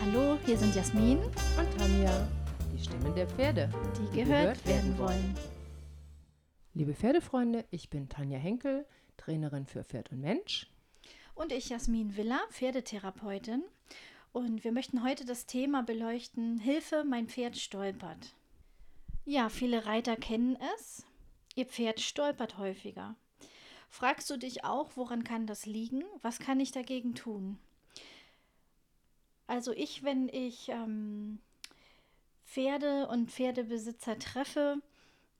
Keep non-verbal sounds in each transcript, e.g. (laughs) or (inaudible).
Hallo, hier sind Jasmin und Tanja, die Stimmen der Pferde, die, die gehört, gehört, werden wollen. Liebe Pferdefreunde, ich bin Tanja Henkel, Trainerin für Pferd und Mensch. Und ich, Jasmin Villa, Pferdetherapeutin. Und wir möchten heute das Thema beleuchten: Hilfe, mein Pferd stolpert. Ja, viele Reiter kennen es. Ihr Pferd stolpert häufiger. Fragst du dich auch, woran kann das liegen? Was kann ich dagegen tun? Also ich, wenn ich ähm, Pferde und Pferdebesitzer treffe,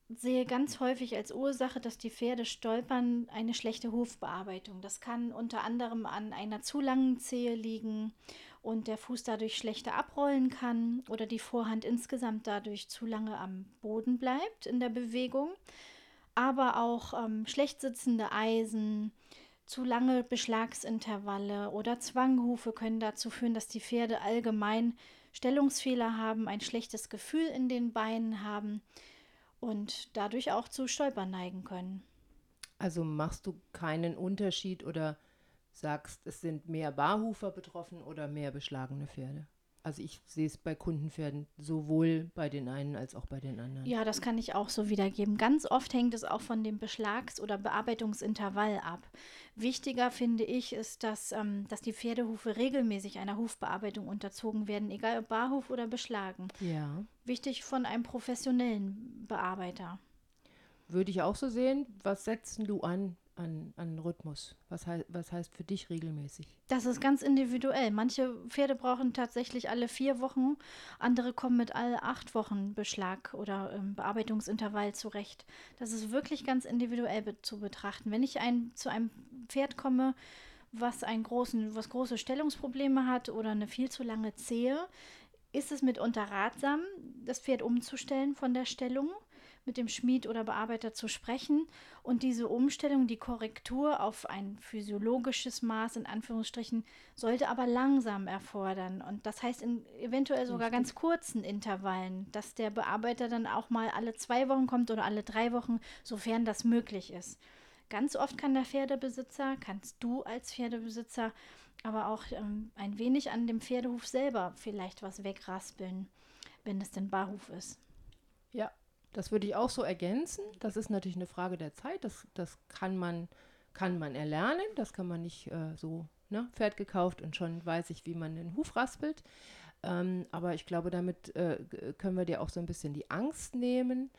sehe ganz häufig als Ursache, dass die Pferde stolpern, eine schlechte Hufbearbeitung. Das kann unter anderem an einer zu langen Zehe liegen und der Fuß dadurch schlechter abrollen kann oder die Vorhand insgesamt dadurch zu lange am Boden bleibt in der Bewegung. Aber auch ähm, schlecht sitzende Eisen, zu lange Beschlagsintervalle oder Zwanghufe können dazu führen, dass die Pferde allgemein Stellungsfehler haben, ein schlechtes Gefühl in den Beinen haben und dadurch auch zu Stolpern neigen können. Also machst du keinen Unterschied oder sagst, es sind mehr Barhufer betroffen oder mehr beschlagene Pferde? Also ich sehe es bei Kundenpferden sowohl bei den einen als auch bei den anderen. Ja, das kann ich auch so wiedergeben. Ganz oft hängt es auch von dem Beschlags- oder Bearbeitungsintervall ab. Wichtiger finde ich ist, dass, ähm, dass die Pferdehufe regelmäßig einer Hufbearbeitung unterzogen werden, egal ob Barhuf oder beschlagen. Ja. Wichtig von einem professionellen Bearbeiter. Würde ich auch so sehen. Was setzen du an an, an Rhythmus? Was, hei was heißt für dich regelmäßig? Das ist ganz individuell. Manche Pferde brauchen tatsächlich alle vier Wochen, andere kommen mit alle acht Wochen Beschlag oder ähm, Bearbeitungsintervall zurecht. Das ist wirklich ganz individuell be zu betrachten. Wenn ich ein, zu einem Pferd komme, was, einen großen, was große Stellungsprobleme hat oder eine viel zu lange Zehe, ist es mitunter ratsam, das Pferd umzustellen von der Stellung mit dem Schmied oder Bearbeiter zu sprechen und diese Umstellung, die Korrektur auf ein physiologisches Maß in Anführungsstrichen, sollte aber langsam erfordern. Und das heißt in eventuell sogar Richtig. ganz kurzen Intervallen, dass der Bearbeiter dann auch mal alle zwei Wochen kommt oder alle drei Wochen, sofern das möglich ist. Ganz oft kann der Pferdebesitzer, kannst du als Pferdebesitzer aber auch ähm, ein wenig an dem Pferdehuf selber vielleicht was wegraspeln, wenn es denn Barhuf ist. Das würde ich auch so ergänzen. Das ist natürlich eine Frage der Zeit. Das, das kann, man, kann man erlernen. Das kann man nicht äh, so, ne, Pferd gekauft und schon weiß ich, wie man den Huf raspelt. Ähm, aber ich glaube, damit äh, können wir dir auch so ein bisschen die Angst nehmen,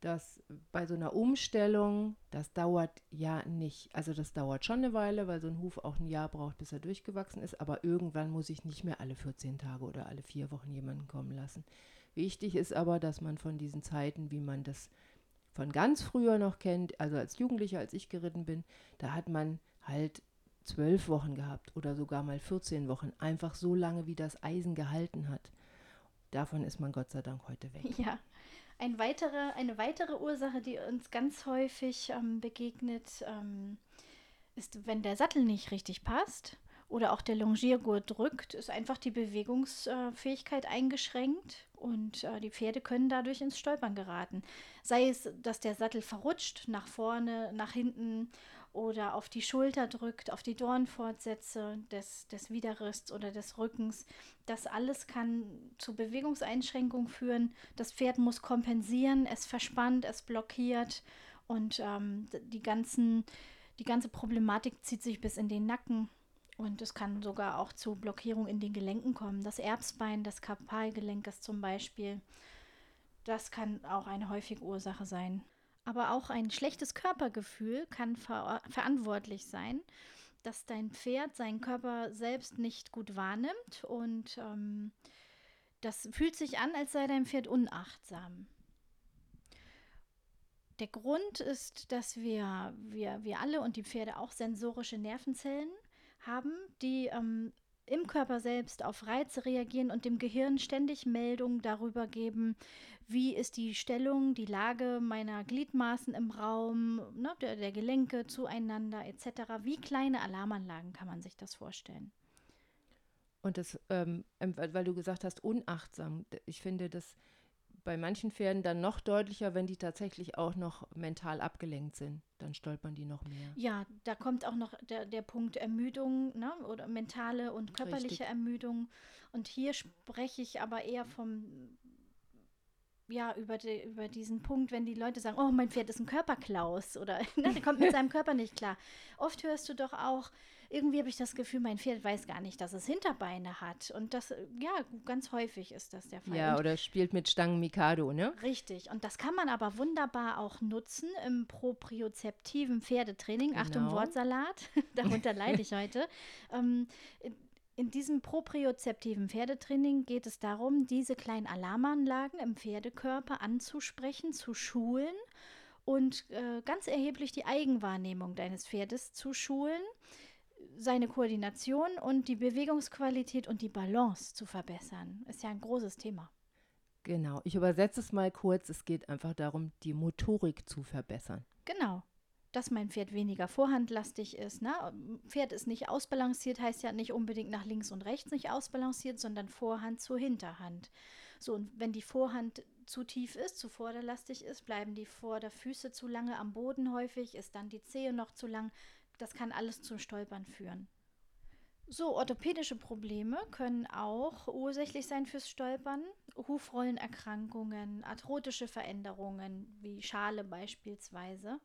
dass bei so einer Umstellung, das dauert ja nicht. Also das dauert schon eine Weile, weil so ein Huf auch ein Jahr braucht, bis er durchgewachsen ist. Aber irgendwann muss ich nicht mehr alle 14 Tage oder alle vier Wochen jemanden kommen lassen. Wichtig ist aber, dass man von diesen Zeiten, wie man das von ganz früher noch kennt, also als Jugendlicher, als ich geritten bin, da hat man halt zwölf Wochen gehabt oder sogar mal 14 Wochen, einfach so lange, wie das Eisen gehalten hat. Davon ist man Gott sei Dank heute weg. (laughs) Ja, ein weitere, eine weitere Ursache, die uns ganz häufig ähm, begegnet, ähm, ist, wenn der Sattel nicht richtig passt oder auch der Longiergurt drückt, ist einfach die Bewegungsfähigkeit eingeschränkt und äh, die Pferde können dadurch ins Stolpern geraten. Sei es, dass der Sattel verrutscht, nach vorne, nach hinten oder auf die Schulter drückt, auf die Dornfortsätze des, des Widerrists oder des Rückens. Das alles kann zu Bewegungseinschränkungen führen. Das Pferd muss kompensieren, es verspannt, es blockiert und ähm, die, ganzen, die ganze Problematik zieht sich bis in den Nacken und es kann sogar auch zu Blockierung in den Gelenken kommen. Das Erbsbein des Karpalgelenkes zum Beispiel, das kann auch eine häufige Ursache sein. Aber auch ein schlechtes Körpergefühl kann ver verantwortlich sein, dass dein Pferd seinen Körper selbst nicht gut wahrnimmt und ähm, das fühlt sich an, als sei dein Pferd unachtsam. Der Grund ist, dass wir, wir, wir alle und die Pferde auch sensorische Nervenzellen haben, die ähm, im Körper selbst auf Reize reagieren und dem Gehirn ständig Meldungen darüber geben, wie ist die Stellung, die Lage meiner Gliedmaßen im Raum, ne, der, der Gelenke zueinander etc. Wie kleine Alarmanlagen kann man sich das vorstellen? Und das, ähm, weil du gesagt hast, unachtsam, ich finde, das bei manchen Pferden dann noch deutlicher, wenn die tatsächlich auch noch mental abgelenkt sind. Dann stolpern die noch mehr. Ja, da kommt auch noch der, der Punkt Ermüdung ne? oder mentale und körperliche Richtig. Ermüdung. Und hier spreche ich aber eher vom ja, über, die, über diesen Punkt, wenn die Leute sagen, oh, mein Pferd ist ein Körperklaus oder (laughs) ne, der kommt mit seinem Körper nicht klar. Oft hörst du doch auch, irgendwie habe ich das Gefühl, mein Pferd weiß gar nicht, dass es Hinterbeine hat. Und das, ja, ganz häufig ist das der Fall. Ja, und oder spielt mit Stangen Mikado, ne? Richtig. Und das kann man aber wunderbar auch nutzen im propriozeptiven Pferdetraining. Genau. Achtung, Wortsalat, (laughs) darunter leide ich heute. Ähm, in diesem propriozeptiven Pferdetraining geht es darum, diese kleinen Alarmanlagen im Pferdekörper anzusprechen, zu schulen und äh, ganz erheblich die Eigenwahrnehmung deines Pferdes zu schulen, seine Koordination und die Bewegungsqualität und die Balance zu verbessern. Ist ja ein großes Thema. Genau, ich übersetze es mal kurz. Es geht einfach darum, die Motorik zu verbessern. Genau dass mein Pferd weniger vorhandlastig ist. Ne? Pferd ist nicht ausbalanciert, heißt ja nicht unbedingt nach links und rechts nicht ausbalanciert, sondern Vorhand zu Hinterhand. So, und wenn die Vorhand zu tief ist, zu vorderlastig ist, bleiben die Vorderfüße zu lange am Boden häufig, ist dann die Zehe noch zu lang. Das kann alles zu Stolpern führen. So, orthopädische Probleme können auch ursächlich sein fürs Stolpern. Hufrollenerkrankungen, arthrotische Veränderungen wie Schale beispielsweise.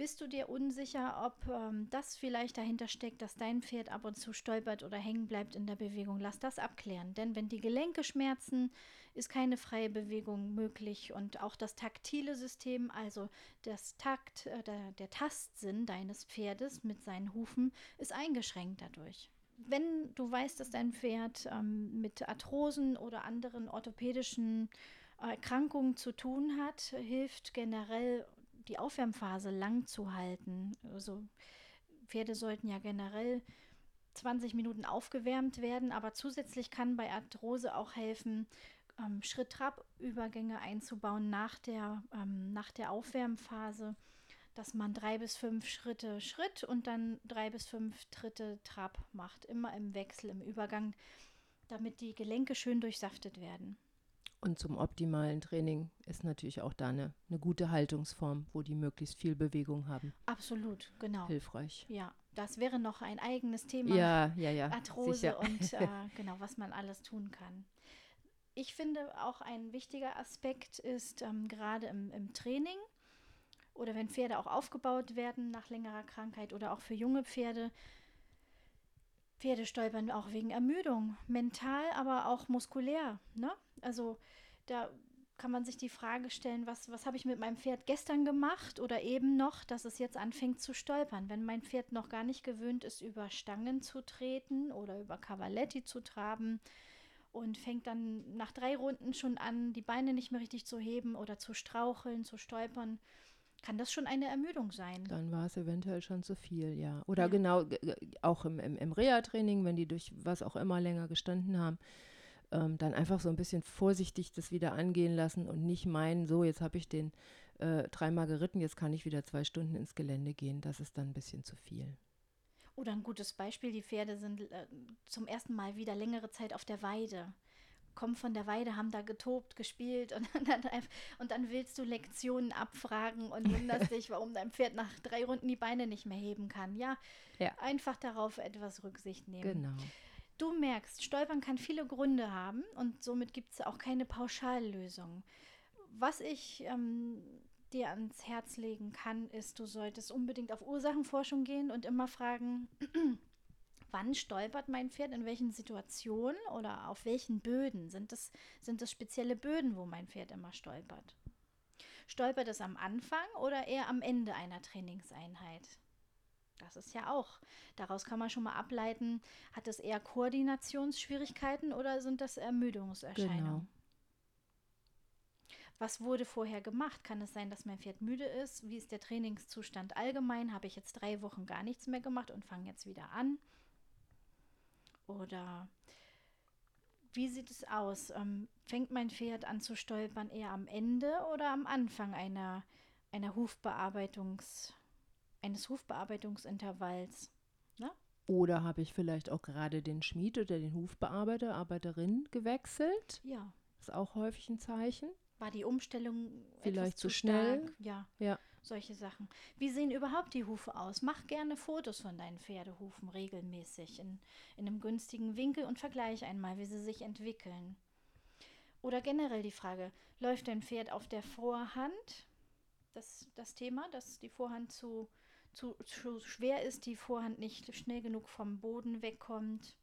Bist du dir unsicher, ob ähm, das vielleicht dahinter steckt, dass dein Pferd ab und zu stolpert oder hängen bleibt in der Bewegung? Lass das abklären. Denn wenn die Gelenke schmerzen, ist keine freie Bewegung möglich. Und auch das taktile System, also das Takt, äh, der, der Tastsinn deines Pferdes mit seinen Hufen, ist eingeschränkt dadurch. Wenn du weißt, dass dein Pferd ähm, mit Arthrosen oder anderen orthopädischen Erkrankungen zu tun hat, hilft generell die Aufwärmphase lang zu halten. Also Pferde sollten ja generell 20 Minuten aufgewärmt werden, aber zusätzlich kann bei Arthrose auch helfen, ähm, Schritt-Trab-Übergänge einzubauen nach der, ähm, nach der Aufwärmphase, dass man drei bis fünf Schritte Schritt und dann drei bis fünf Tritte Trab macht, immer im Wechsel, im Übergang, damit die Gelenke schön durchsaftet werden. Und zum optimalen Training ist natürlich auch da eine, eine gute Haltungsform, wo die möglichst viel Bewegung haben. Absolut, genau. Hilfreich. Ja, das wäre noch ein eigenes Thema. Ja, ja, ja. Arthrose sicher. und (laughs) äh, genau, was man alles tun kann. Ich finde auch ein wichtiger Aspekt ist ähm, gerade im, im Training oder wenn Pferde auch aufgebaut werden nach längerer Krankheit oder auch für junge Pferde, Pferde stolpern auch wegen Ermüdung, mental, aber auch muskulär. Ne? Also da kann man sich die Frage stellen, was, was habe ich mit meinem Pferd gestern gemacht oder eben noch, dass es jetzt anfängt zu stolpern. Wenn mein Pferd noch gar nicht gewöhnt ist, über Stangen zu treten oder über Cavaletti zu traben und fängt dann nach drei Runden schon an, die Beine nicht mehr richtig zu heben oder zu straucheln, zu stolpern, kann das schon eine Ermüdung sein. Dann war es eventuell schon zu viel, ja. Oder ja. genau, auch im, im, im Reha-Training, wenn die durch was auch immer länger gestanden haben, ähm, dann einfach so ein bisschen vorsichtig das wieder angehen lassen und nicht meinen, so, jetzt habe ich den äh, dreimal geritten, jetzt kann ich wieder zwei Stunden ins Gelände gehen. Das ist dann ein bisschen zu viel. Oder ein gutes Beispiel, die Pferde sind äh, zum ersten Mal wieder längere Zeit auf der Weide kommen von der Weide, haben da getobt, gespielt und (laughs) dann, und dann willst du Lektionen abfragen und (laughs) wunderst dich, warum dein Pferd nach drei Runden die Beine nicht mehr heben kann. Ja, ja. einfach darauf etwas Rücksicht nehmen. Genau. Du merkst, Stolpern kann viele Gründe haben und somit gibt es auch keine Pauschallösung. Was ich ähm, dir ans Herz legen kann, ist, du solltest unbedingt auf Ursachenforschung gehen und immer fragen, (clears throat) wann stolpert mein Pferd, in welchen Situationen oder auf welchen Böden? Sind das, sind das spezielle Böden, wo mein Pferd immer stolpert? Stolpert es am Anfang oder eher am Ende einer Trainingseinheit? Das ist ja auch, daraus kann man schon mal ableiten, hat es eher Koordinationsschwierigkeiten oder sind das Ermüdungserscheinungen? Genau. Was wurde vorher gemacht? Kann es sein, dass mein Pferd müde ist? Wie ist der Trainingszustand allgemein? Habe ich jetzt drei Wochen gar nichts mehr gemacht und fange jetzt wieder an? Oder wie sieht es aus? Ähm, fängt mein Pferd an zu stolpern eher am Ende oder am Anfang einer, einer Hufbearbeitungs, eines Hufbearbeitungsintervalls? Ne? Oder habe ich vielleicht auch gerade den Schmied oder den Hufbearbeiter, Arbeiterin gewechselt? Ja. Das ist auch häufig ein Zeichen. War die Umstellung Vielleicht zu zu schnell? Stark? Ja, Ja. solche Sachen. Wie sehen überhaupt die Hufe aus? Mach gerne Fotos von deinen Pferdehufen regelmäßig in, in einem günstigen Winkel und vergleich einmal, wie sie sich entwickeln. Oder generell die Frage, läuft dein Pferd auf der Vorhand? Das, das Thema, dass die Vorhand zu, zu, zu schwer ist, die Vorhand nicht schnell genug vom Boden wegkommt.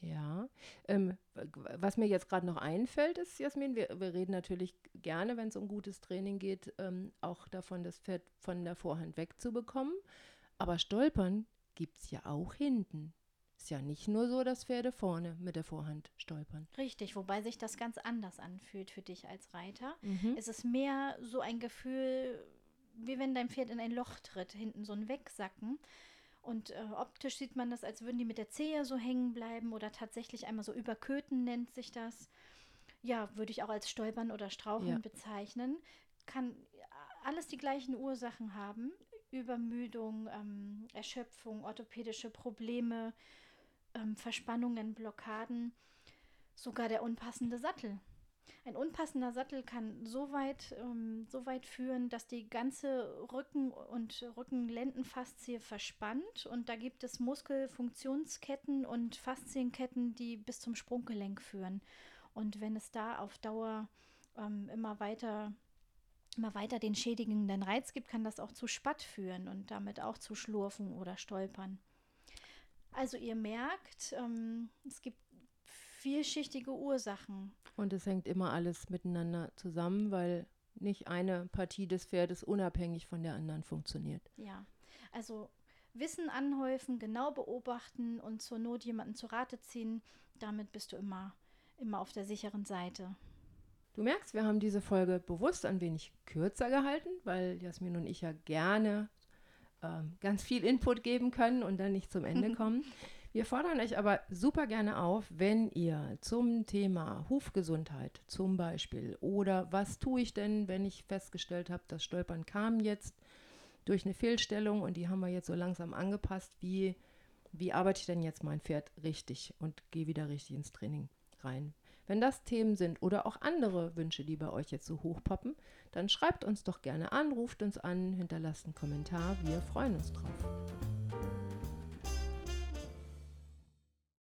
Ja, ähm, was mir jetzt gerade noch einfällt, ist, Jasmin, wir, wir reden natürlich gerne, wenn es um gutes Training geht, ähm, auch davon, das Pferd von der Vorhand wegzubekommen. Aber Stolpern gibt es ja auch hinten. Ist ja nicht nur so, dass Pferde vorne mit der Vorhand stolpern. Richtig, wobei sich das ganz anders anfühlt für dich als Reiter. Mhm. Es ist mehr so ein Gefühl, wie wenn dein Pferd in ein Loch tritt, hinten so ein Wegsacken. Und äh, optisch sieht man das, als würden die mit der Zehe so hängen bleiben oder tatsächlich einmal so überköten nennt sich das. Ja, würde ich auch als Stolpern oder Straucheln Ja. bezeichnen. Kann alles die gleichen Ursachen haben. Übermüdung, ähm, Erschöpfung, orthopädische Probleme, ähm, Verspannungen, Blockaden, sogar der unpassende Sattel. Ein unpassender Sattel kann so weit, ähm, so weit führen, dass die ganze Rücken- und Rückenlendenfaszie verspannt und da gibt es Muskelfunktionsketten und Faszienketten, die bis zum Sprunggelenk führen. Und wenn es da auf Dauer ähm, immer weiter immer weiter den schädigenden Reiz gibt, kann das auch zu Spatt führen und damit auch zu Schlurfen oder Stolpern. Also ihr merkt, ähm, es gibt vielschichtige Ursachen. Und es hängt immer alles miteinander zusammen, weil nicht eine Partie des Pferdes unabhängig von der anderen funktioniert. Ja, also Wissen anhäufen, genau beobachten und zur Not jemanden zu Rate ziehen. Damit bist du immer, immer auf der sicheren Seite. Du merkst, wir haben diese Folge bewusst ein wenig kürzer gehalten, weil Jasmin und ich ja gerne ähm, ganz viel Input geben können und dann nicht zum Ende (laughs) kommen. Wir fordern euch aber super gerne auf, wenn ihr zum Thema Hufgesundheit zum Beispiel oder was tue ich denn, wenn ich festgestellt habe, das Stolpern kam jetzt durch eine Fehlstellung und die haben wir jetzt so langsam angepasst, wie, wie arbeite ich denn jetzt mein Pferd richtig und gehe wieder richtig ins Training rein. Wenn das Themen sind oder auch andere Wünsche, die bei euch jetzt so hochpoppen, dann schreibt uns doch gerne an, ruft uns an, hinterlasst einen Kommentar. Wir freuen uns drauf.